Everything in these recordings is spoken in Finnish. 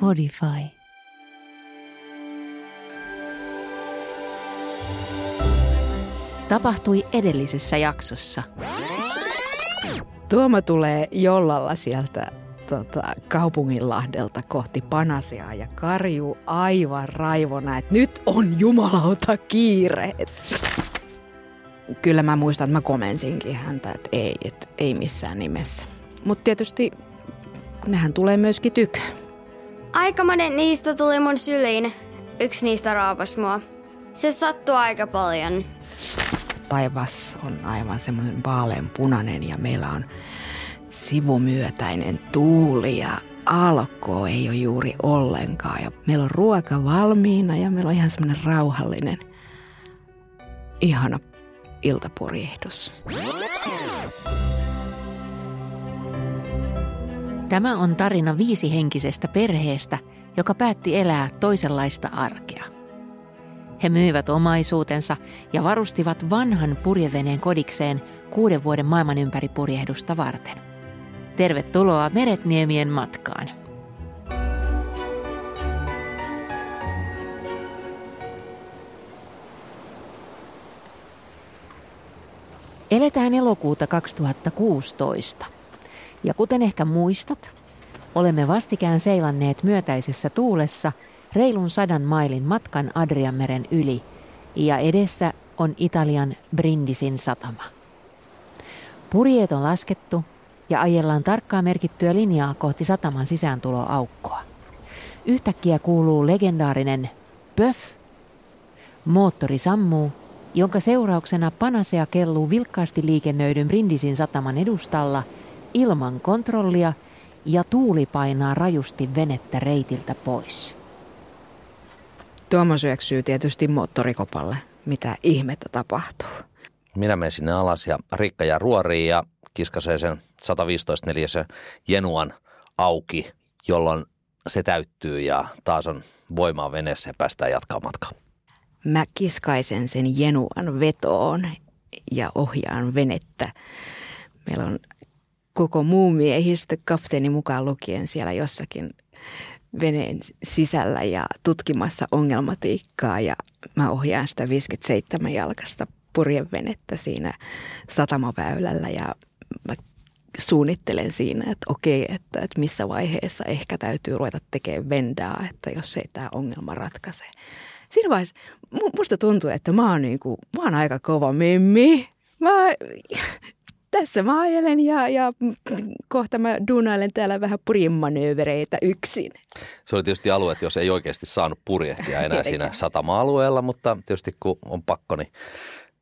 Podify. Tapahtui edellisessä jaksossa. Tuomo tulee jollalla sieltä tota, kaupunginlahdelta kohti Panasiaa ja karjuu aivan raivona, että nyt on jumalauta kiire. Kyllä mä muistan, että mä komensinkin häntä, että ei, että ei missään nimessä. Mutta tietysti nehän tulee myöskin tykö. Aika monen niistä tuli mun syliin. Yksi niistä raapas mua. Se sattuu aika paljon. Taivas on aivan semmoinen vaaleanpunainen ja meillä on sivumyötäinen tuuli ja alko ei ole juuri ollenkaan. Ja meillä on ruoka valmiina ja meillä on ihan semmoinen rauhallinen, ihana iltapurjehdus. Tämä on tarina viisihenkisestä perheestä, joka päätti elää toisenlaista arkea. He myivät omaisuutensa ja varustivat vanhan purjeveneen kodikseen kuuden vuoden maailmanympäripurjehdusta varten. Tervetuloa Meretniemien matkaan. Eletään elokuuta 2016. Ja kuten ehkä muistat, olemme vastikään seilanneet myötäisessä tuulessa reilun sadan mailin matkan Adrianmeren yli ja edessä on Italian Brindisin satama. Purjeet on laskettu ja ajellaan tarkkaa merkittyä linjaa kohti sataman sisääntuloaukkoa. Yhtäkkiä kuuluu legendaarinen pöf. Moottori sammuu, jonka seurauksena Panasea kelluu vilkkaasti liikennöidyn Brindisin sataman edustalla ilman kontrollia ja tuuli painaa rajusti venettä reitiltä pois. Tuomo syöksyy tietysti moottorikopalle. Mitä ihmettä tapahtuu? Minä menen sinne alas ja Rikka ja ruoriin ja kiskasee sen 115 neliösen jenuan auki, jolloin se täyttyy ja taas on voimaa veneessä ja päästään jatkaa matkaa. Mä kiskaisen sen jenuan vetoon ja ohjaan venettä. Meillä on koko muu miehistö, kapteeni mukaan lukien siellä jossakin veneen sisällä ja tutkimassa ongelmatiikkaa ja mä ohjaan sitä 57 jalkasta purjevenettä siinä satamaväylällä ja mä suunnittelen siinä, että okei, että, että missä vaiheessa ehkä täytyy ruveta tekemään vendaa, että jos ei tämä ongelma ratkaise. Siinä vaiheessa musta tuntuu, että mä oon, niinku, mä oon aika kova mimmi. Mä, tässä mä ajelen ja, ja kohta mä duunailen täällä vähän purjemanöövereitä yksin. Se oli tietysti alue, jos ei oikeasti saanut purjehtia enää siinä satama-alueella, mutta tietysti kun on pakko, niin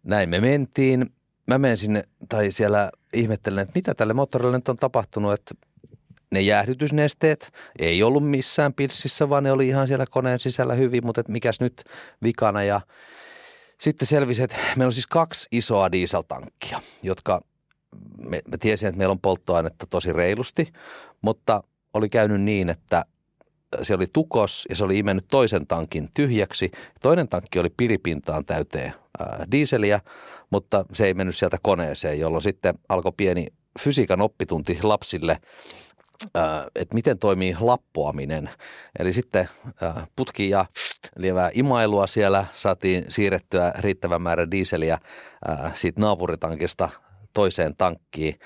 näin me mentiin. Mä menen sinne, tai siellä ihmettelen, että mitä tälle moottorille nyt on tapahtunut, että ne jäähdytysnesteet ei ollut missään pilssissä, vaan ne oli ihan siellä koneen sisällä hyvin, mutta että mikäs nyt vikana ja sitten selvisi, että meillä on siis kaksi isoa dieseltankkia, jotka me, me tiesin, että meillä on polttoainetta tosi reilusti, mutta oli käynyt niin, että se oli tukos ja se oli imennyt toisen tankin tyhjäksi. Toinen tankki oli piripintaan täyteen ää, diiseliä, mutta se ei mennyt sieltä koneeseen, jolloin sitten alkoi pieni fysiikan oppitunti lapsille, että miten toimii lappoaminen. Eli sitten putki ja lievää imailua siellä saatiin siirrettyä riittävän määrän diiseliä siitä naapuritankista toiseen tankkiin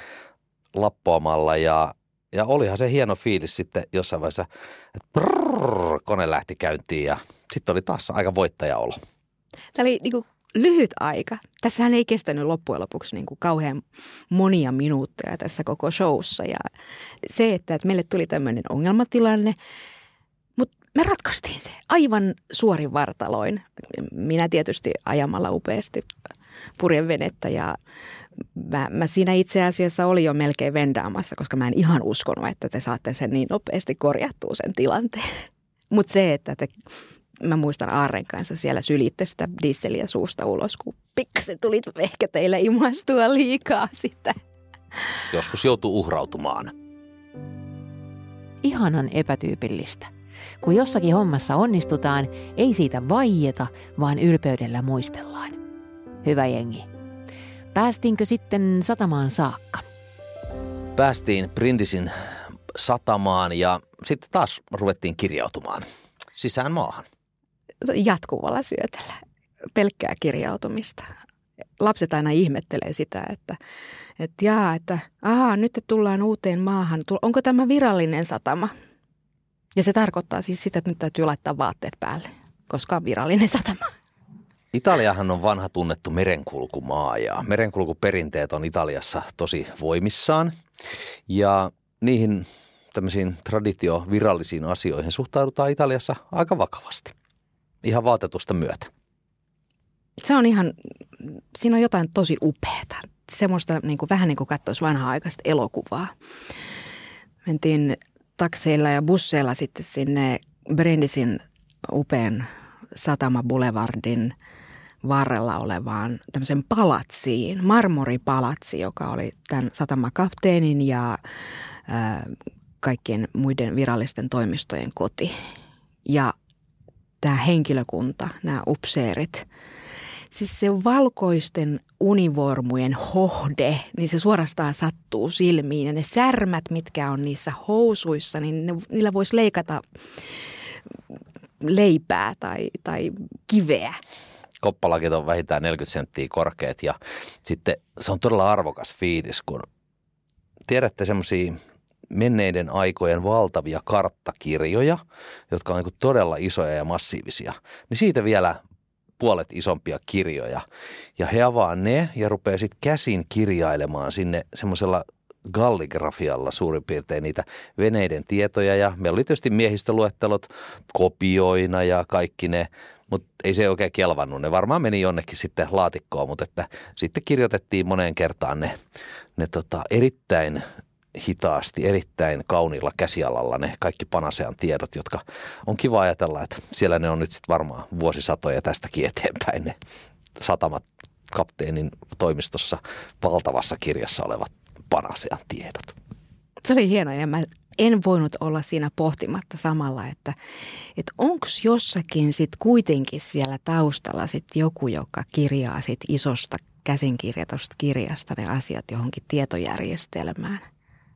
lappoamalla ja, ja olihan se hieno fiilis sitten jossain vaiheessa, että brrr, kone lähti käyntiin ja sitten oli taas aika voittajaolo. Tämä oli niin kuin lyhyt aika. Tässähän ei kestänyt loppujen lopuksi niin kuin kauhean monia minuutteja tässä koko showssa. Ja se, että, että meille tuli tämmöinen ongelmatilanne, mutta me ratkaistiin se aivan suorin vartaloin. Minä tietysti ajamalla upeasti purjevenettä ja mä, mä siinä itse asiassa oli jo melkein vendaamassa, koska mä en ihan uskonut, että te saatte sen niin nopeasti korjattua sen tilanteen. Mutta se, että te, mä muistan Aaren kanssa siellä sylitte sitä dieseliä suusta ulos, kun pikkasen tulit ehkä teille imastua liikaa sitä. Joskus joutuu uhrautumaan. Ihanan epätyypillistä. Kun jossakin hommassa onnistutaan, ei siitä vaieta, vaan ylpeydellä muistellaan. Hyvä jengi. Päästiinkö sitten satamaan saakka? Päästiin Brindisin satamaan ja sitten taas ruvettiin kirjautumaan sisään maahan. Jatkuvalla syötöllä. Pelkkää kirjautumista. Lapset aina ihmettelee sitä, että, että jaa, että aha, nyt tullaan uuteen maahan. Onko tämä virallinen satama? Ja se tarkoittaa siis sitä, että nyt täytyy laittaa vaatteet päälle, koska on virallinen satama. Italiahan on vanha tunnettu merenkulkumaa ja merenkulkuperinteet on Italiassa tosi voimissaan. Ja niihin tämmöisiin traditiovirallisiin asioihin suhtaudutaan Italiassa aika vakavasti. Ihan vaatetusta myötä. Se on ihan, siinä on jotain tosi upeata. Semmoista niin kuin, vähän niin kuin katsoisi vanhaa-aikaista elokuvaa. Mentiin takseilla ja busseilla sitten sinne Brendisin upean Satama Boulevardin varrella olevaan tämmöisen palatsiin, marmoripalatsi, joka oli tämän satamakapteenin ja ää, kaikkien muiden virallisten toimistojen koti. Ja tämä henkilökunta, nämä upseerit, siis se valkoisten univormujen hohde, niin se suorastaan sattuu silmiin. Ja ne särmät, mitkä on niissä housuissa, niin ne, niillä voisi leikata leipää tai, tai kiveä. Koppalakit on vähintään 40 senttiä korkeat ja sitten se on todella arvokas fiilis, kun tiedätte semmoisia menneiden aikojen valtavia karttakirjoja, jotka on niin todella isoja ja massiivisia, niin siitä vielä puolet isompia kirjoja. Ja he avaa ne ja rupeaa sitten käsin kirjailemaan sinne semmoisella galligrafialla suurin piirtein niitä veneiden tietoja ja meillä oli tietysti miehistöluettelot kopioina ja kaikki ne, mutta ei se oikein kelvannut. Ne varmaan meni jonnekin sitten laatikkoon, mutta että sitten kirjoitettiin moneen kertaan ne, ne tota, erittäin hitaasti, erittäin kauniilla käsialalla ne kaikki Panasean tiedot, jotka on kiva ajatella, että siellä ne on nyt sitten varmaan vuosisatoja tästäkin eteenpäin ne satamat kapteenin toimistossa valtavassa kirjassa olevat Panasean tiedot. Se oli hienoa ja mä en voinut olla siinä pohtimatta samalla, että, että onko jossakin sitten kuitenkin siellä taustalla sit joku, joka kirjaa sit isosta käsinkirjatusta kirjasta ne asiat johonkin tietojärjestelmään.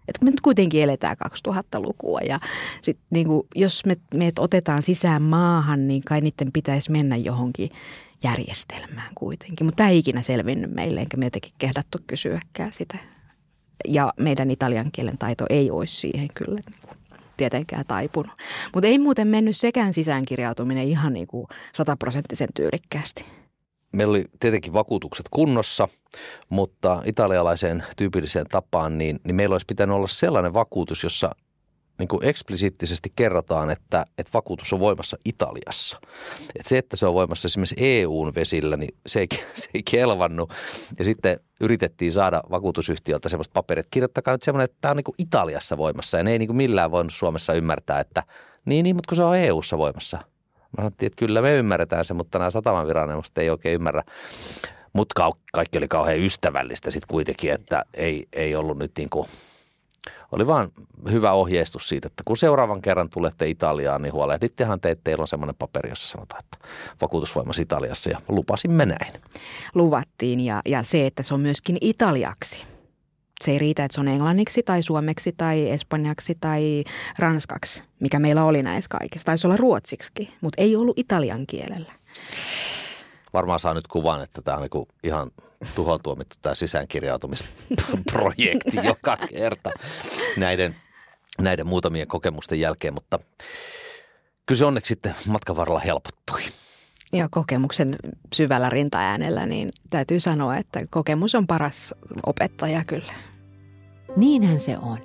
Että me nyt kuitenkin eletään 2000-lukua ja sit niinku, jos me, meidät otetaan sisään maahan, niin kai niiden pitäisi mennä johonkin järjestelmään kuitenkin. Mutta tämä ei ikinä selvinnyt meille, enkä me jotenkin kehdattu kysyäkään sitä. Ja meidän italian kielen taito ei olisi siihen kyllä niinku tietenkään taipunut. Mutta ei muuten mennyt sekään sisäänkirjautuminen ihan niin kuin sataprosenttisen tyylikkäästi meillä oli tietenkin vakuutukset kunnossa, mutta italialaiseen tyypilliseen tapaan, niin, niin meillä olisi pitänyt olla sellainen vakuutus, jossa niin kuin eksplisiittisesti kerrotaan, että, että vakuutus on voimassa Italiassa. Että se, että se on voimassa esimerkiksi EUn vesillä, niin se ei, se ei kelvannut. Ja sitten yritettiin saada vakuutusyhtiöltä semmoista paperia, että kirjoittakaa nyt semmoinen, että tämä on niin kuin Italiassa voimassa. Ja ne ei niin kuin millään voinut Suomessa ymmärtää, että niin, niin, mutta kun se on EUssa voimassa – Mä sanottiin, että kyllä me ymmärretään se, mutta nämä sataman viranomaiset ei oikein ymmärrä. Mutta kaikki oli kauhean ystävällistä sitten kuitenkin, että ei, ei ollut nyt niin kuin, oli vaan hyvä ohjeistus siitä, että kun seuraavan kerran tulette Italiaan, niin huolehdittehan te, että teillä on semmoinen paperi, jossa sanotaan, että vakuutusvoimas Italiassa ja lupasimme näin. Luvattiin ja, ja se, että se on myöskin italiaksi se ei riitä, että se on englanniksi tai suomeksi tai espanjaksi tai ranskaksi, mikä meillä oli näissä kaikissa. Taisi olla ruotsiksi, mutta ei ollut italian kielellä. Varmaan saa nyt kuvan, että tämä on niin ihan tuhon tuomittu tämä sisäänkirjautumisprojekti joka kerta näiden, näiden muutamien kokemusten jälkeen, mutta kyllä se onneksi sitten matkan varrella helpottui. Ja kokemuksen syvällä rintaäänellä, niin täytyy sanoa, että kokemus on paras opettaja kyllä. Niinhän se on.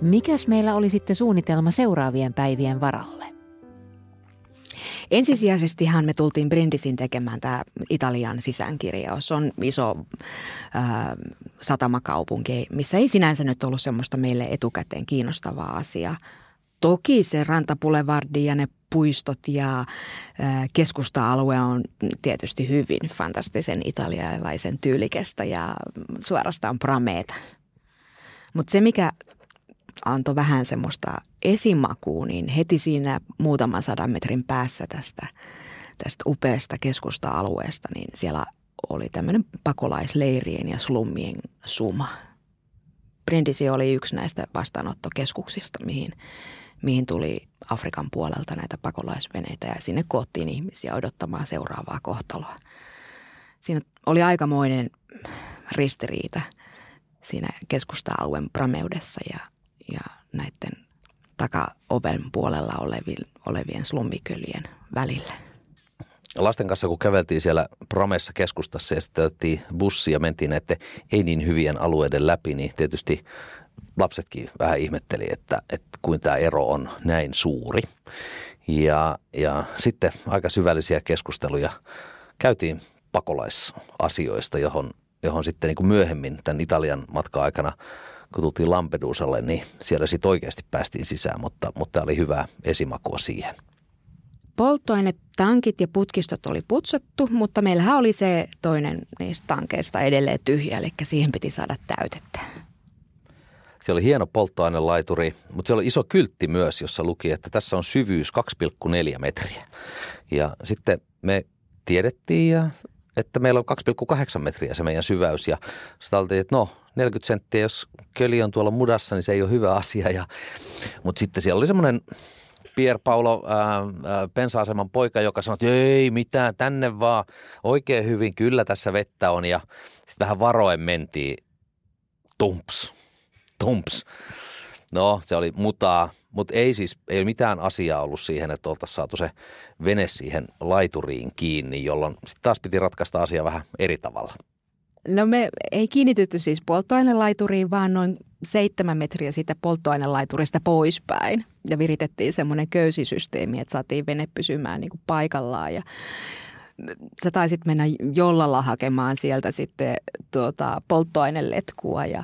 Mikäs meillä oli sitten suunnitelma seuraavien päivien varalle? Ensisijaisestihan me tultiin Brindisin tekemään tämä Italian sisäänkirjaus. On iso äh, satamakaupunki, missä ei sinänsä nyt ollut semmoista meille etukäteen kiinnostavaa asiaa. Toki se rantapulevardi ja ne puistot ja keskusta-alue on tietysti hyvin fantastisen italialaisen tyylikestä ja suorastaan prameeta. Mutta se, mikä antoi vähän semmoista esimakua, niin heti siinä muutaman sadan metrin päässä tästä, tästä upeasta keskusta-alueesta, niin siellä oli tämmöinen pakolaisleirien ja slummien suma. Brindisi oli yksi näistä vastaanottokeskuksista, mihin, mihin tuli Afrikan puolelta näitä pakolaisveneitä ja sinne koottiin ihmisiä odottamaan seuraavaa kohtaloa. Siinä oli aikamoinen ristiriita siinä keskusta-alueen prameudessa ja, ja näiden takaoven puolella olevien, olevien slummikylien välillä. Lasten kanssa kun käveltiin siellä Pramessa keskustassa ja sitten otettiin bussi ja mentiin näiden ei niin hyvien alueiden läpi, niin tietysti lapsetkin vähän ihmetteli, että, että kuin tämä ero on näin suuri. Ja, ja sitten aika syvällisiä keskusteluja käytiin pakolaisasioista, johon, johon sitten niin kuin myöhemmin tämän Italian matkan aikana – kun tultiin Lampedusalle, niin siellä sitten oikeasti päästiin sisään, mutta, mutta tämä oli hyvä esimakua siihen. Polttoainetankit ja putkistot oli putsattu, mutta meillähän oli se toinen niistä tankeista edelleen tyhjä, eli siihen piti saada täytettä. Siellä oli hieno polttoainelaituri, mutta siellä oli iso kyltti myös, jossa luki, että tässä on syvyys 2,4 metriä. Ja sitten me tiedettiin ja että meillä on 2,8 metriä se meidän syväys. Ja sitten oltiin, että no 40 senttiä, jos köli on tuolla mudassa, niin se ei ole hyvä asia. Ja, mutta sitten siellä oli semmoinen Pier Paulo pensa-aseman poika, joka sanoi, että ei mitään, tänne vaan oikein hyvin, kyllä tässä vettä on. Ja sitten vähän varoen mentiin, tumps, tumps. No, se oli mutaa, mutta ei siis, ei mitään asiaa ollut siihen, että oltaisiin saatu se vene siihen laituriin kiinni, jolloin sitten taas piti ratkaista asia vähän eri tavalla. No me ei kiinnitytty siis polttoainelaituriin, vaan noin seitsemän metriä siitä polttoainelaiturista poispäin. Ja viritettiin semmoinen köysisysteemi, että saatiin vene pysymään niin kuin paikallaan. Ja sä taisit mennä jollalla hakemaan sieltä sitten tuota, polttoaineletkua ja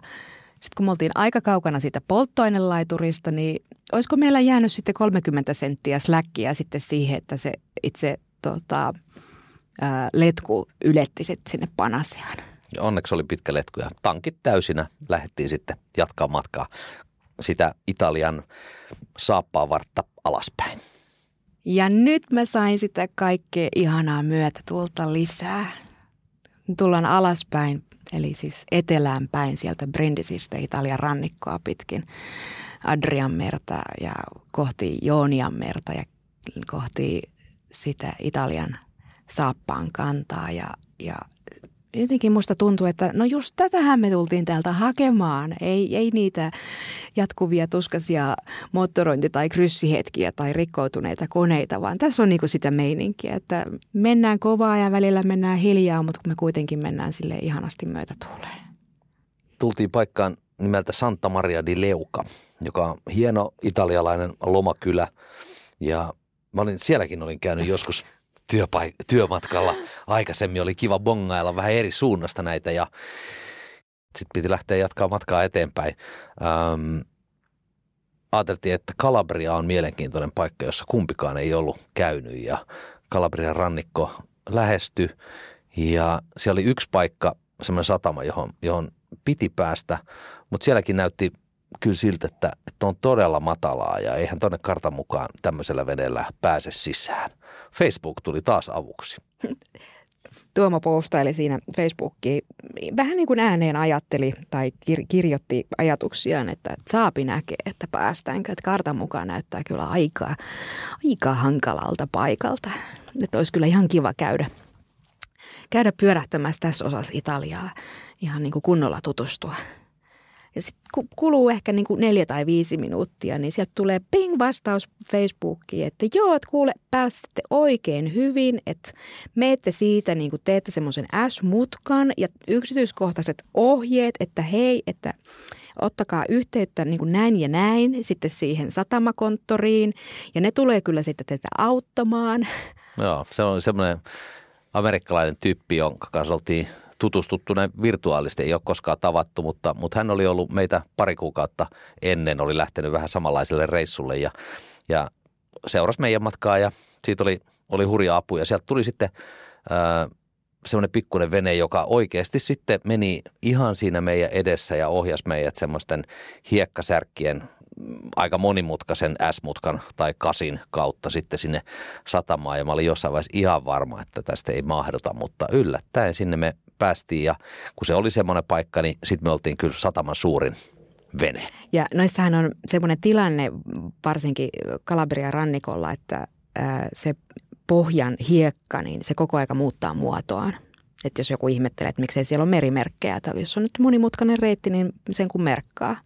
sitten kun me oltiin aika kaukana siitä polttoainelaiturista, niin olisiko meillä jäänyt sitten 30 senttiä släkkiä sitten siihen, että se itse tota, ää, letku yletti sitten sinne Panasiaan. Onneksi oli pitkä letku ja tankit täysinä lähdettiin sitten jatkaa matkaa sitä Italian vartta alaspäin. Ja nyt mä sain sitä kaikkea ihanaa myötätuulta lisää. Tullaan alaspäin eli siis etelään päin sieltä Brindisistä Italian rannikkoa pitkin Adrianmerta ja kohti Joonianmerta ja kohti sitä Italian saappaan kantaa ja, ja jotenkin musta tuntuu, että no just tätähän me tultiin täältä hakemaan. Ei, ei niitä jatkuvia tuskaisia moottorointi- tai kryssihetkiä tai rikkoutuneita koneita, vaan tässä on niinku sitä meininkiä, että mennään kovaa ja välillä mennään hiljaa, mutta me kuitenkin mennään sille ihanasti myötätuuleen. Tultiin paikkaan nimeltä Santa Maria di Leuca, joka on hieno italialainen lomakylä ja mä olin, sielläkin olin käynyt joskus työpaik- työmatkalla aikaisemmin. Oli kiva bongailla vähän eri suunnasta näitä ja sitten piti lähteä jatkaa matkaa eteenpäin. Ähm, ajateltiin, että Kalabria on mielenkiintoinen paikka, jossa kumpikaan ei ollut käynyt ja Kalabrian rannikko lähestyi ja siellä oli yksi paikka, semmoinen satama, johon, johon piti päästä, mutta sielläkin näytti kyllä siltä, että, että on todella matalaa ja eihän tuonne kartan mukaan tämmöisellä veneellä pääse sisään. Facebook tuli taas avuksi. Tuomo postaili siinä Facebookiin, vähän niin kuin ääneen ajatteli tai kir- kirjoitti ajatuksiaan, että saapi näkee, että päästäänkö. Että kartan mukaan näyttää kyllä aika, aika hankalalta paikalta. Että olisi kyllä ihan kiva käydä, käydä pyörähtämässä tässä osassa Italiaa, ihan niin kuin kunnolla tutustua ja sitten kuluu ehkä niin kuin neljä tai viisi minuuttia, niin sieltä tulee ping vastaus Facebookiin, että joo, että kuule, pääsette oikein hyvin, että meette siitä, niin kuin teette semmoisen S-mutkan ja yksityiskohtaiset ohjeet, että hei, että ottakaa yhteyttä niin kuin näin ja näin sitten siihen satamakonttoriin ja ne tulee kyllä sitten teitä auttamaan. Joo, se on semmoinen amerikkalainen tyyppi, jonka kanssa oltiin – tutustuttu näin virtuaalisesti, ei ole koskaan tavattu, mutta, mutta hän oli ollut meitä pari kuukautta ennen, oli lähtenyt vähän samanlaiselle reissulle ja, ja seurasi meidän matkaa ja siitä oli, oli hurja apu ja sieltä tuli sitten ää, semmoinen pikkuinen vene, joka oikeasti sitten meni ihan siinä meidän edessä ja ohjasi meidät semmoisten hiekkasärkkien aika monimutkaisen S-mutkan tai kasin kautta sitten sinne satamaan. Ja mä olin jossain vaiheessa ihan varma, että tästä ei mahduta, mutta yllättäen sinne me päästiin. Ja kun se oli semmoinen paikka, niin sitten me oltiin kyllä sataman suurin vene. Ja noissahan on semmoinen tilanne varsinkin Kalabrian rannikolla, että se pohjan hiekka, niin se koko aika muuttaa muotoaan. Että jos joku ihmettelee, että miksei siellä ole merimerkkejä, tai jos on nyt monimutkainen reitti, niin sen kun merkkaa.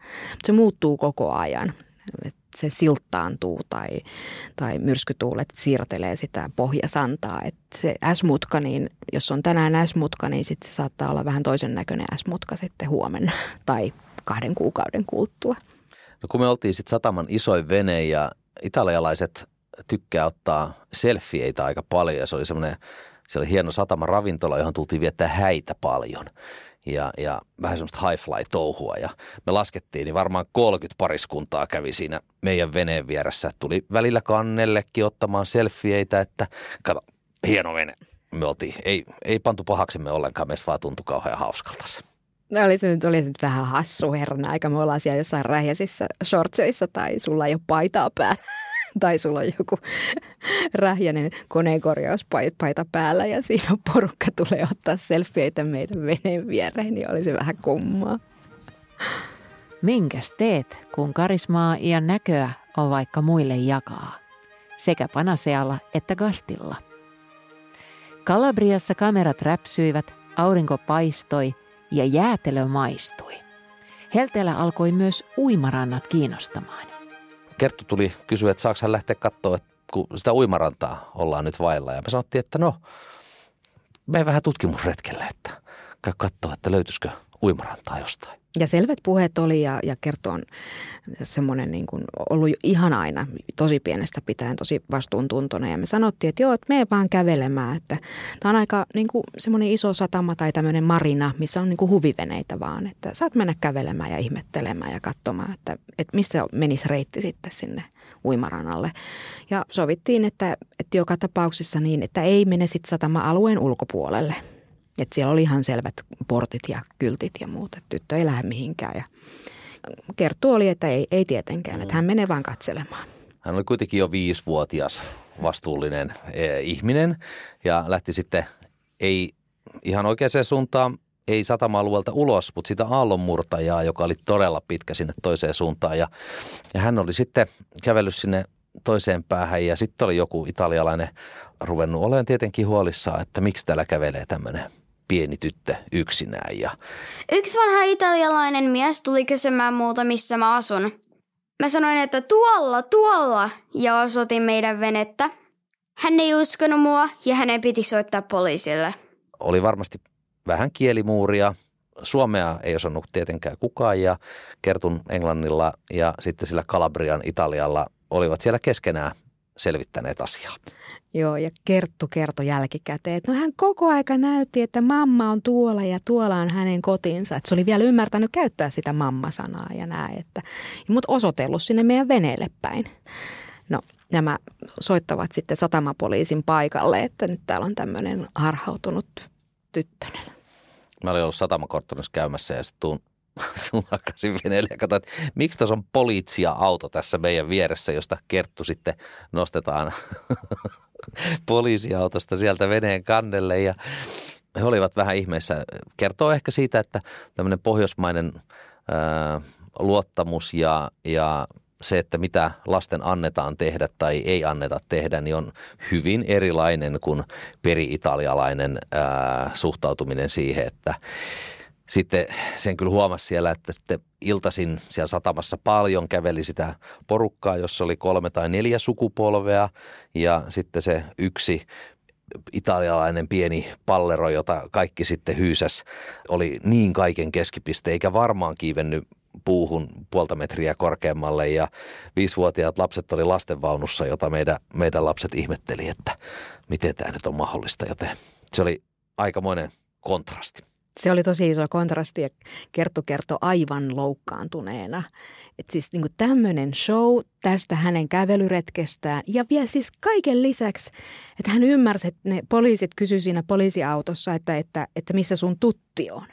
Se muuttuu koko ajan. Se silttaantuu tai, tai myrskytuulet siirtelee sitä pohjasantaa. Et se S-mutka, niin jos on tänään S-mutka, niin sit se saattaa olla vähän toisen näköinen S-mutka sitten huomenna tai kahden kuukauden kuluttua. No kun me oltiin sitten sataman isoin vene ja italialaiset tykkää ottaa selfieitä aika paljon ja se oli semmoinen se oli hieno satama ravintola, johon tultiin viettää häitä paljon ja, ja vähän semmoista high fly touhua ja me laskettiin, niin varmaan 30 pariskuntaa kävi siinä meidän veneen vieressä. Tuli välillä kannellekin ottamaan selfieitä, että kato, hieno vene. Me oltiin, ei, ei pantu pahaksemme ollenkaan, meistä vaan tuntui kauhean hauskalta se. No oli se nyt, oli se nyt vähän hassu herna aika. Me ollaan siellä jossain rähjäisissä shortseissa tai sulla ei ole paitaa päällä tai sulla on joku rähjäinen koneenkorjauspaita päällä ja siinä porukka tulee ottaa selfieitä meidän veneen viereen, niin olisi vähän kummaa. Minkäs teet, kun karismaa ja näköä on vaikka muille jakaa? Sekä Panasealla että Gastilla. Kalabriassa kamerat räpsyivät, aurinko paistoi ja jäätelö maistui. Helteellä alkoi myös uimarannat kiinnostamaan. Kerttu tuli kysyä, että saako hän lähteä katsoa, että kun sitä uimarantaa ollaan nyt vailla. Ja me sanottiin, että no, me vähän tutkimusretkelle, että käy katsoa, että löytyisikö uimarantaa jostain. Ja selvät puheet oli ja, ja Kerttu on semmoinen niin kuin ollut ihan aina tosi pienestä pitäen tosi vastuuntuntoinen. Ja me sanottiin, että joo, että mene vaan kävelemään. Että tämä on aika niin kuin semmoinen iso satama tai tämmöinen marina, missä on niin kuin huviveneitä vaan. Että saat mennä kävelemään ja ihmettelemään ja katsomaan, että, että mistä menisi reitti sitten sinne uimaranalle. Ja sovittiin, että, että joka tapauksessa niin, että ei mene sitten satama-alueen ulkopuolelle – et siellä oli ihan selvät portit ja kyltit ja muut, että tyttö ei lähde mihinkään. Ja Kerttu oli, että ei, ei tietenkään, että hän menee vaan katselemaan. Hän oli kuitenkin jo viisivuotias vastuullinen e, ihminen ja lähti sitten ei ihan oikeaan suuntaan, ei satama-alueelta ulos, mutta sitä aallonmurtajaa, joka oli todella pitkä sinne toiseen suuntaan. Ja, ja hän oli sitten kävellyt sinne toiseen päähän ja sitten oli joku italialainen ruvennut olemaan tietenkin huolissaan, että miksi täällä kävelee tämmöinen pieni tyttö yksinään. Ja... Yksi vanha italialainen mies tuli kysymään muuta, missä mä asun. Mä sanoin, että tuolla, tuolla, ja osoitin meidän venettä. Hän ei uskonut mua ja hänen piti soittaa poliisille. Oli varmasti vähän kielimuuria. Suomea ei osannut tietenkään kukaan ja Kertun Englannilla ja sitten sillä Kalabrian Italialla olivat siellä keskenään selvittäneet asiaa. Joo, ja Kerttu kertoi jälkikäteen, että no hän koko aika näytti, että mamma on tuolla ja tuolla on hänen kotinsa. Että se oli vielä ymmärtänyt käyttää sitä mammasanaa ja näin, että, mutta osoitellut sinne meidän veneelle päin. No, nämä soittavat sitten satamapoliisin paikalle, että nyt täällä on tämmöinen harhautunut tyttönen. Mä olin ollut satamakorttonissa käymässä ja sitten tuun takaisin veneelle ja katsoin, että miksi tuossa on poliitsia-auto tässä meidän vieressä, josta Kerttu sitten nostetaan poliisiautosta sieltä veneen kannelle ja he olivat vähän ihmeessä. Kertoo ehkä siitä, että tämmöinen pohjoismainen ää, luottamus ja, ja se, että mitä lasten annetaan tehdä tai ei anneta tehdä, niin on hyvin erilainen kuin peri-italialainen ää, suhtautuminen siihen, että sitten sen kyllä huomasi siellä, että sitten iltasin siellä satamassa paljon käveli sitä porukkaa, jossa oli kolme tai neljä sukupolvea ja sitten se yksi italialainen pieni pallero, jota kaikki sitten hyysäs, oli niin kaiken keskipiste, eikä varmaan kiivennyt puuhun puolta metriä korkeammalle ja viisivuotiaat lapset oli lastenvaunussa, jota meidän, meidän lapset ihmetteli, että miten tämä nyt on mahdollista, joten se oli aikamoinen kontrasti. Se oli tosi iso kontrasti ja Kerttu kertoi aivan loukkaantuneena. Että siis niin tämmöinen show tästä hänen kävelyretkestään ja vielä siis kaiken lisäksi, että hän ymmärsi, että ne poliisit kysyivät siinä poliisiautossa, että, että, että missä sun tutti on.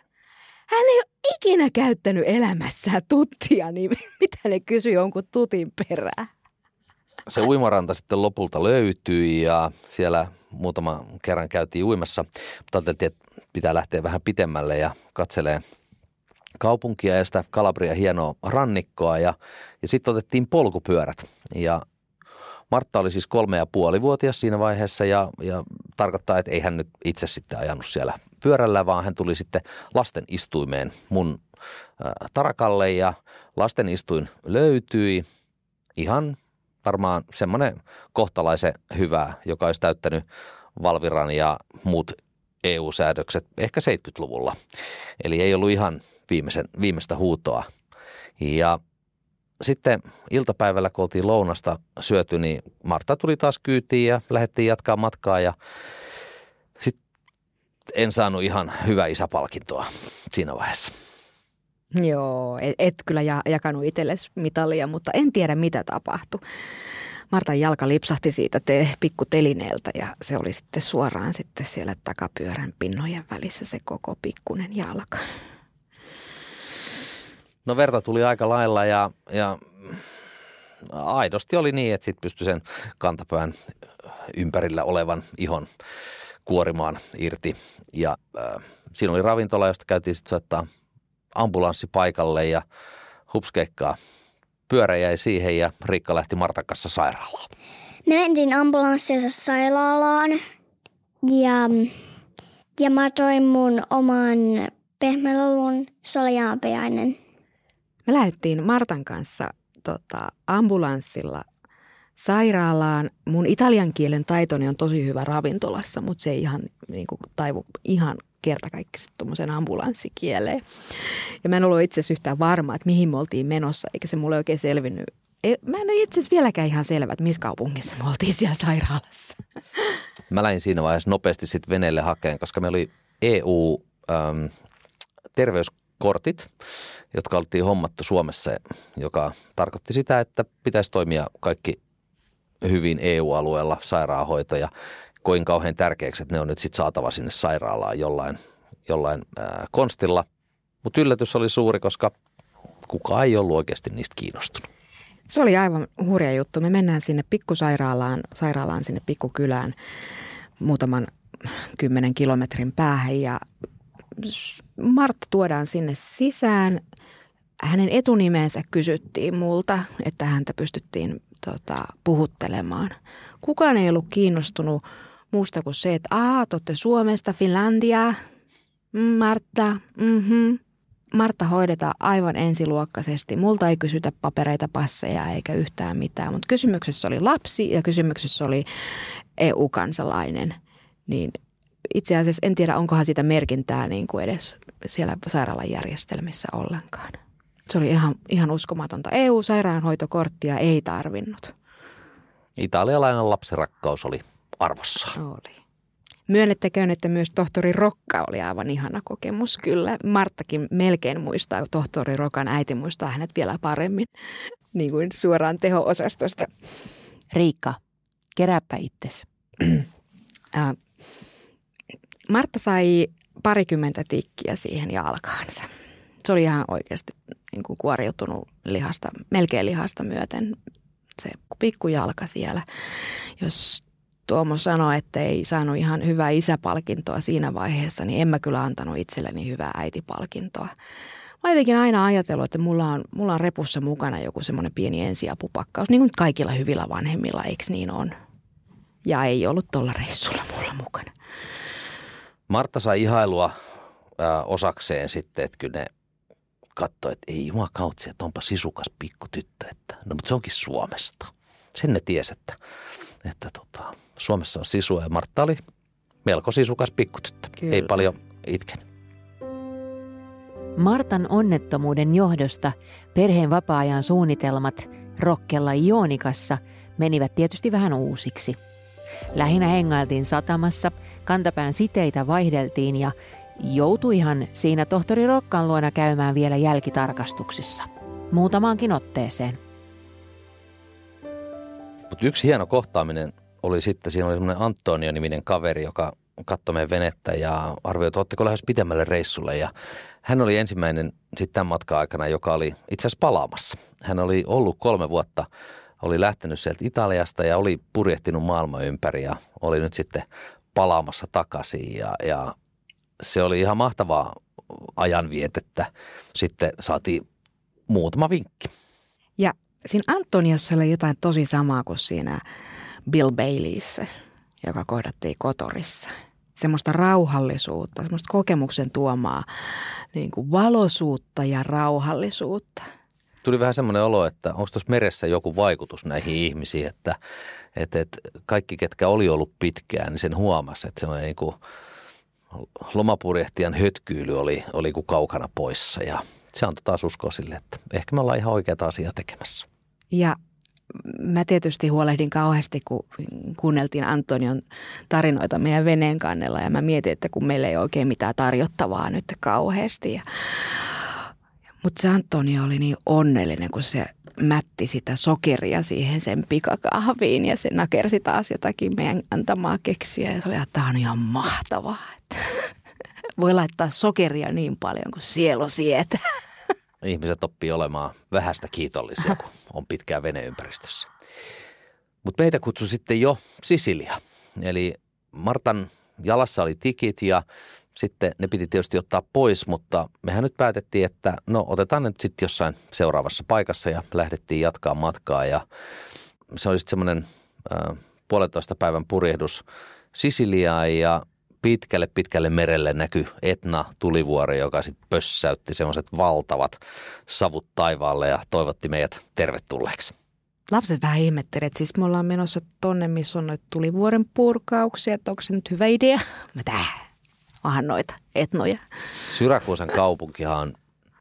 Hän ei ole ikinä käyttänyt elämässään tuttia, niin mitä ne kysyi jonkun tutin perään? Se uimaranta sitten lopulta löytyi ja siellä muutama kerran käytiin uimassa, mutta ajateltiin, että pitää lähteä vähän pitemmälle ja katselee kaupunkia ja sitä Kalabria hienoa rannikkoa. Ja, ja sitten otettiin polkupyörät. Ja Martta oli siis kolme ja puoli vuotias siinä vaiheessa ja, ja tarkoittaa, että ei hän nyt itse sitten ajanut siellä pyörällä, vaan hän tuli sitten lasten istuimeen mun äh, tarakalle. Ja lasten istuin löytyi ihan varmaan semmoinen kohtalaisen hyvä, joka olisi täyttänyt Valviran ja muut EU-säädökset ehkä 70-luvulla. Eli ei ollut ihan viimeisen, viimeistä huutoa. Ja sitten iltapäivällä, kun oltiin lounasta syöty, niin Marta tuli taas kyytiin ja lähdettiin jatkaa matkaa ja sitten en saanut ihan hyvää isäpalkintoa siinä vaiheessa. Joo, et, et kyllä jakanut itsellesi mitalia, mutta en tiedä mitä tapahtui. Martan jalka lipsahti siitä te, pikkutelineeltä ja se oli sitten suoraan sitten siellä takapyörän pinnojen välissä se koko pikkunen jalka. No verta tuli aika lailla ja, ja aidosti oli niin, että sitten pystyi sen kantapään ympärillä olevan ihon kuorimaan irti. Ja äh, siinä oli ravintola, josta käytiin sitten soittaa ambulanssi paikalle ja hupskeikkaa. Pyörä jäi siihen ja Riikka lähti Martan kanssa sairaalaan. Me mentiin ambulanssissa sairaalaan ja, ja mä toin mun oman pehmelelun, se oli me lähdettiin Martan kanssa tota, ambulanssilla sairaalaan. Mun italian kielen taitoni on tosi hyvä ravintolassa, mutta se ei ihan niin kuin, taivu ihan kertakaikkisesti tuommoisen ambulanssikieleen. Ja mä en ollut itse asiassa yhtään varma, että mihin me oltiin menossa, eikä se mulle oikein selvinnyt. Mä en ole itse asiassa vieläkään ihan selvä, että missä kaupungissa me oltiin siellä sairaalassa. Mä lähdin siinä vaiheessa nopeasti sitten veneelle hakeen, koska me oli EU ähm, kortit, jotka oltiin hommattu Suomessa, joka tarkoitti sitä, että pitäisi toimia kaikki hyvin EU-alueella sairaanhoito ja koin kauhean tärkeäksi, että ne on nyt sitten saatava sinne sairaalaan jollain, jollain ää, konstilla. Mutta yllätys oli suuri, koska kukaan ei ollut oikeasti niistä kiinnostunut. Se oli aivan hurja juttu. Me mennään sinne pikkusairaalaan, sairaalaan sinne pikkukylään muutaman kymmenen kilometrin päähän ja Martta tuodaan sinne sisään. Hänen etunimensä kysyttiin multa, että häntä pystyttiin tota, puhuttelemaan. Kukaan ei ollut kiinnostunut muusta kuin se, että aah, te Suomesta, Finlandia, mm, Martta, mhm. Martta hoidetaan aivan ensiluokkaisesti. Multa ei kysytä papereita, passeja eikä yhtään mitään, mutta kysymyksessä oli lapsi ja kysymyksessä oli EU-kansalainen. Niin itse asiassa en tiedä, onkohan sitä merkintää niin kuin edes siellä sairaalan järjestelmissä ollenkaan. Se oli ihan, ihan uskomatonta. EU-sairaanhoitokorttia ei tarvinnut. Italialainen lapsirakkaus oli arvossa. Oli. Myönnettäköön, että myös tohtori Rokka oli aivan ihana kokemus. Kyllä Marttakin melkein muistaa, tohtori Rokan äiti muistaa hänet vielä paremmin, niin kuin suoraan teho-osastosta. Riikka, kerääpä itsesi. Martta sai parikymmentä tikkiä siihen jalkaansa. Se oli ihan oikeasti niin kuin kuoriutunut lihasta, melkein lihasta myöten se pikkujalka siellä. Jos Tuomo sanoi, että ei saanut ihan hyvää isäpalkintoa siinä vaiheessa, niin en mä kyllä antanut itselleni hyvää äitipalkintoa. Mä jotenkin aina ajatellut, että mulla on, mulla on repussa mukana joku semmoinen pieni ensiapupakkaus, niin kuin kaikilla hyvillä vanhemmilla, eikö niin on? Ja ei ollut tuolla reissulla mulla mukana. Martta sai ihailua ää, osakseen sitten, että kyllä ne katsoi, että ei jumakautsi, että onpa sisukas pikkutyttö. Että, no mutta se onkin Suomesta. Sen ne tiesi, että, että tota, Suomessa on sisua ja Martta oli melko sisukas pikkutyttö. Kyllä. Ei paljon itken. Martan onnettomuuden johdosta perheen vapaa-ajan suunnitelmat Rokkella Ionikassa menivät tietysti vähän uusiksi – Lähinnä hengailtiin satamassa, kantapään siteitä vaihdeltiin ja joutuihan siinä tohtori Rokkan luona käymään vielä jälkitarkastuksissa. Muutamaankin otteeseen. Mutta yksi hieno kohtaaminen oli sitten, siinä oli semmoinen Antonio-niminen kaveri, joka katsoi venettä ja arvioi, että oletteko lähes pitemmälle reissulle. Ja hän oli ensimmäinen sitten tämän matkan aikana, joka oli itse asiassa palaamassa. Hän oli ollut kolme vuotta, oli lähtenyt sieltä Italiasta ja oli purjehtinut maailman ympäri ja oli nyt sitten palaamassa takaisin. Ja, ja se oli ihan mahtavaa ajanvietettä. Sitten saatiin muutama vinkki. Ja siinä Antoniossa oli jotain tosi samaa kuin siinä Bill Baileyssä, joka kohdattiin Kotorissa. Semmoista rauhallisuutta, semmoista kokemuksen tuomaa niin kuin valosuutta ja rauhallisuutta. Tuli vähän semmoinen olo, että onko tuossa meressä joku vaikutus näihin ihmisiin, että, että, että kaikki, ketkä oli ollut pitkään, niin sen huomasi, että semmoinen niin kuin lomapurjehtijan hötkyily oli, oli kuin kaukana poissa ja se antoi taas uskoa sille, että ehkä me ollaan ihan oikeata asiaa tekemässä. Ja mä tietysti huolehdin kauheasti, kun kuunneltiin Antonion tarinoita meidän veneen kannella ja mä mietin, että kun meillä ei oikein mitään tarjottavaa nyt kauheasti. Ja, mutta se Antonio oli niin onnellinen, kun se mätti sitä sokeria siihen sen pikakahviin ja se nakersi taas jotakin meidän antamaa keksiä. Ja se oli, että tämä on ihan mahtavaa, voi laittaa sokeria niin paljon kuin sielu sietää ihmiset oppii olemaan vähästä kiitollisia, kun on pitkään veneympäristössä. Mutta meitä kutsui sitten jo Sisilia. Eli Martan jalassa oli tikit ja sitten ne piti tietysti ottaa pois, mutta mehän nyt päätettiin, että no otetaan ne nyt sitten jossain seuraavassa paikassa ja lähdettiin jatkaa matkaa ja se oli sitten semmoinen äh, puolentoista päivän purjehdus Sisiliaan ja pitkälle pitkälle merelle näkyi Etna tulivuori, joka sitten pössäytti semmoiset valtavat savut taivaalle ja toivotti meidät tervetulleeksi. Lapset vähän ihmettelivät, että siis me ollaan menossa tonne, missä on noita tulivuoren purkauksia, että onko se nyt hyvä idea? Mä tää, onhan noita etnoja. Syrakuusan kaupunkihan on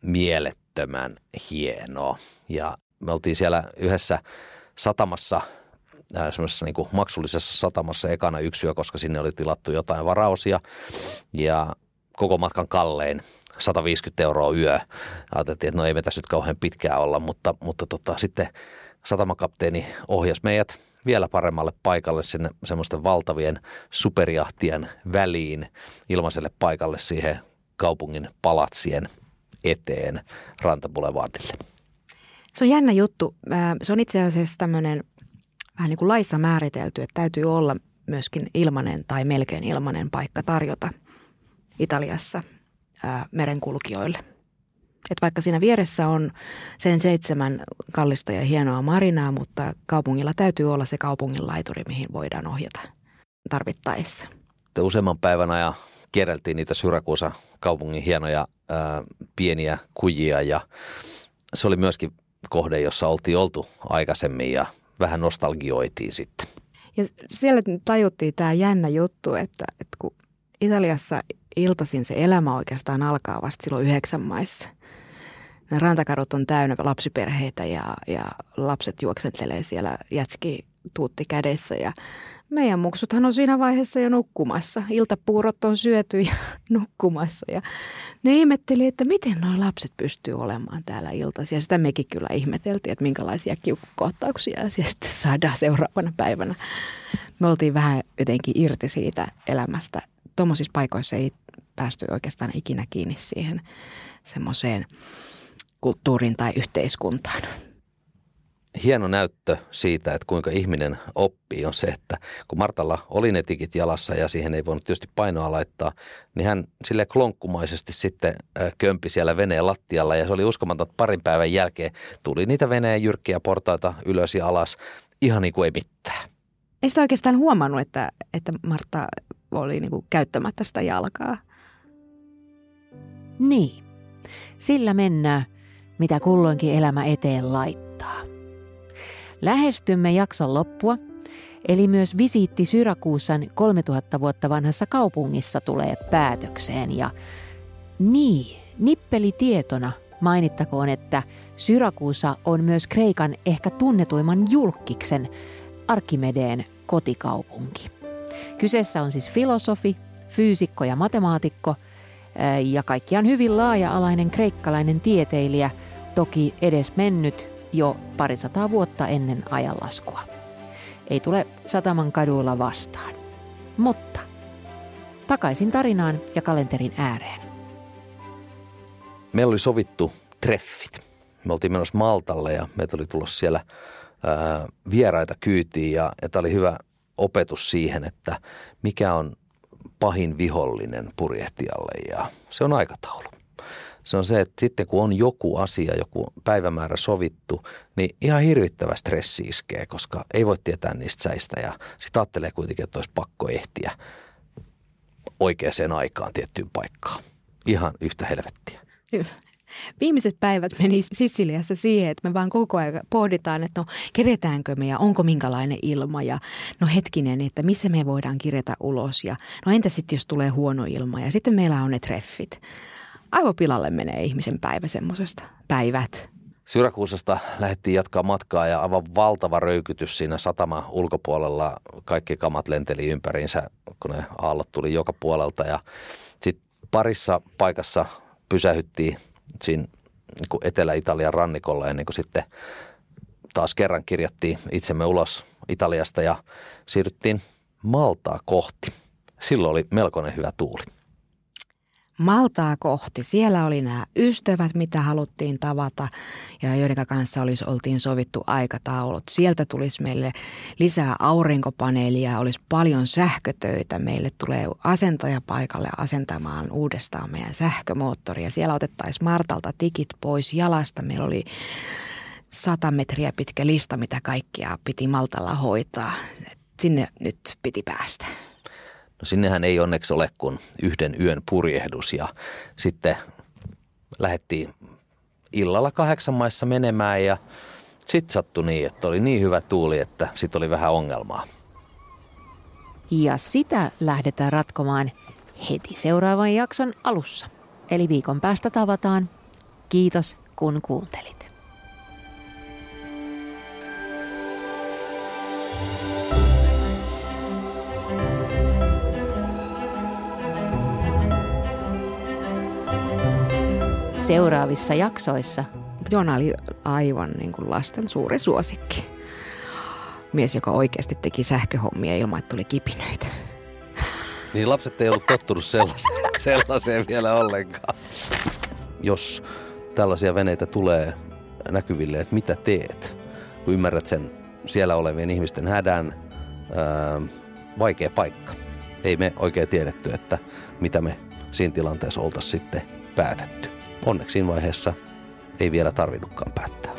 mielettömän hieno ja me oltiin siellä yhdessä satamassa – semmoisessa niin maksullisessa satamassa ekana yksi yö, koska sinne oli tilattu jotain varausia ja koko matkan kallein 150 euroa yö. Ajateltiin, että no ei me tässä nyt kauhean pitkään olla, mutta, mutta tota, sitten satamakapteeni ohjasi meidät vielä paremmalle paikalle sinne semmoisten valtavien superjahtien väliin ilmaiselle paikalle siihen kaupungin palatsien eteen Rantapulevardille. Se on jännä juttu. Se on itse asiassa tämmöinen vähän niin kuin laissa määritelty, että täytyy olla myöskin ilmanen tai melkein ilmanen paikka tarjota Italiassa ää, merenkulkijoille. Et vaikka siinä vieressä on sen seitsemän kallista ja hienoa marinaa, mutta kaupungilla täytyy olla se kaupungin laituri, mihin voidaan ohjata tarvittaessa. Useamman päivän ajan kierreltiin niitä Syrakuusa kaupungin hienoja ää, pieniä kujia ja se oli myöskin kohde, jossa oltiin oltu aikaisemmin ja vähän nostalgioitiin sitten. Ja siellä tajuttiin tämä jännä juttu, että, että kun Italiassa iltaisin se elämä oikeastaan alkaa vasta silloin yhdeksän maissa. Ne rantakadut on täynnä lapsiperheitä ja, ja lapset juoksettelee siellä jätski tuutti kädessä ja meidän muksuthan on siinä vaiheessa jo nukkumassa. Iltapuurot on syöty ja nukkumassa. Ja ne ihmetteli, että miten nuo lapset pystyy olemaan täällä iltaisin. Ja sitä mekin kyllä ihmeteltiin, että minkälaisia kiukkukohtauksia sitten saadaan seuraavana päivänä. Me oltiin vähän jotenkin irti siitä elämästä. Tuommoisissa paikoissa ei päästy oikeastaan ikinä kiinni siihen semmoiseen kulttuuriin tai yhteiskuntaan hieno näyttö siitä, että kuinka ihminen oppii, on se, että kun Martalla oli ne tikit jalassa ja siihen ei voinut tietysti painoa laittaa, niin hän sille klonkkumaisesti sitten kömpi siellä veneen lattialla ja se oli uskomaton, että parin päivän jälkeen tuli niitä veneen jyrkkiä portaita ylös ja alas ihan niin kuin ei mitään. Ei sitä oikeastaan huomannut, että, että Martta oli niin kuin käyttämättä sitä jalkaa. Niin, sillä mennään, mitä kulloinkin elämä eteen laittaa. Lähestymme jakson loppua, eli myös visiitti Syrakuusan 3000 vuotta vanhassa kaupungissa tulee päätökseen. Ja niin, nippeli tietona mainittakoon, että Syrakuusa on myös Kreikan ehkä tunnetuimman julkiksen Arkimedeen kotikaupunki. Kyseessä on siis filosofi, fyysikko ja matemaatikko ja kaikkiaan hyvin laaja-alainen kreikkalainen tieteilijä, toki edes mennyt jo parisataa vuotta ennen ajanlaskua. Ei tule sataman kaduilla vastaan. Mutta takaisin tarinaan ja kalenterin ääreen. Meillä oli sovittu treffit. Me oltiin menossa Maltalle ja meitä oli tulossa siellä ää, vieraita kyytiin ja, ja tämä oli hyvä opetus siihen, että mikä on pahin vihollinen purjehtijalle ja se on aikataulu. Se on se, että sitten kun on joku asia, joku päivämäärä sovittu, niin ihan hirvittävä stressi iskee, koska ei voi tietää niistä säistä ja sitten ajattelee kuitenkin, että olisi pakko ehtiä oikeaan aikaan tiettyyn paikkaan. Ihan yhtä helvettiä. Viimeiset päivät meni Sisiliassa siihen, että me vaan koko ajan pohditaan, että no kirjetäänkö me ja onko minkälainen ilma ja no hetkinen, että missä me voidaan kirjata ulos ja no entä sitten jos tulee huono ilma ja sitten meillä on ne treffit. Aivopilalle menee ihmisen päivä semmoisesta. Päivät. Syrakuusasta lähdettiin jatkaa matkaa ja aivan valtava röykytys siinä satama ulkopuolella. Kaikki kamat lenteli ympäriinsä, kun ne aallot tuli joka puolelta ja sitten parissa paikassa pysähyttiin siinä niin Etelä-Italian rannikolla ennen kuin sitten taas kerran kirjattiin itsemme ulos Italiasta ja siirryttiin Maltaa kohti. Silloin oli melkoinen hyvä tuuli. Maltaa kohti. Siellä oli nämä ystävät, mitä haluttiin tavata ja joiden kanssa olisi oltiin sovittu aikataulut. Sieltä tulisi meille lisää aurinkopaneelia, olisi paljon sähkötöitä. Meille tulee asentaja paikalle asentamaan uudestaan meidän sähkömoottoria. Siellä otettaisiin Martalta tikit pois jalasta. Meillä oli sata metriä pitkä lista, mitä kaikkia piti Maltalla hoitaa. Sinne nyt piti päästä. No sinnehän ei onneksi ole kuin yhden yön purjehdus ja sitten lähdettiin illalla kahdeksan maissa menemään ja sitten sattui niin, että oli niin hyvä tuuli, että sitten oli vähän ongelmaa. Ja sitä lähdetään ratkomaan heti seuraavan jakson alussa. Eli viikon päästä tavataan. Kiitos kun kuuntelit. Seuraavissa jaksoissa. Jona oli aivan niin kuin lasten suuri suosikki. Mies, joka oikeasti teki sähköhommia ilman, että tuli kipinöitä. Niin lapset ei ollut tottunut sellaiseen, sellaiseen vielä ollenkaan. Jos tällaisia veneitä tulee näkyville, että mitä teet, kun ymmärrät sen siellä olevien ihmisten hädän, ää, vaikea paikka. Ei me oikein tiedetty, että mitä me siinä tilanteessa oltaisiin sitten päätetty. Onneksi siinä vaiheessa ei vielä tarvinnutkaan päättää.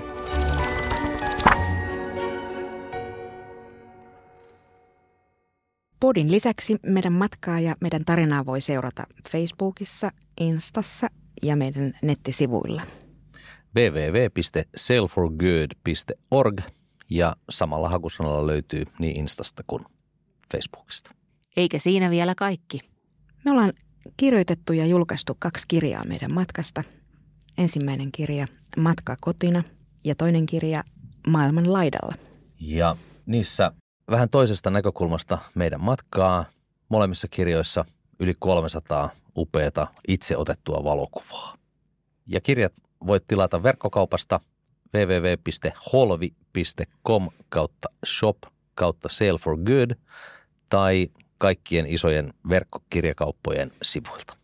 Podin lisäksi meidän matkaa ja meidän tarinaa voi seurata Facebookissa, Instassa ja meidän nettisivuilla. www.sellforgood.org ja samalla hakusanalla löytyy niin Instasta kuin Facebookista. Eikä siinä vielä kaikki. Me ollaan kirjoitettu ja julkaistu kaksi kirjaa meidän matkasta. Ensimmäinen kirja Matka kotina ja toinen kirja Maailman laidalla. Ja niissä vähän toisesta näkökulmasta meidän matkaa. Molemmissa kirjoissa yli 300 upeata itse otettua valokuvaa. Ja kirjat voit tilata verkkokaupasta www.holvi.com kautta shop kautta sale for good tai kaikkien isojen verkkokirjakauppojen sivuilta.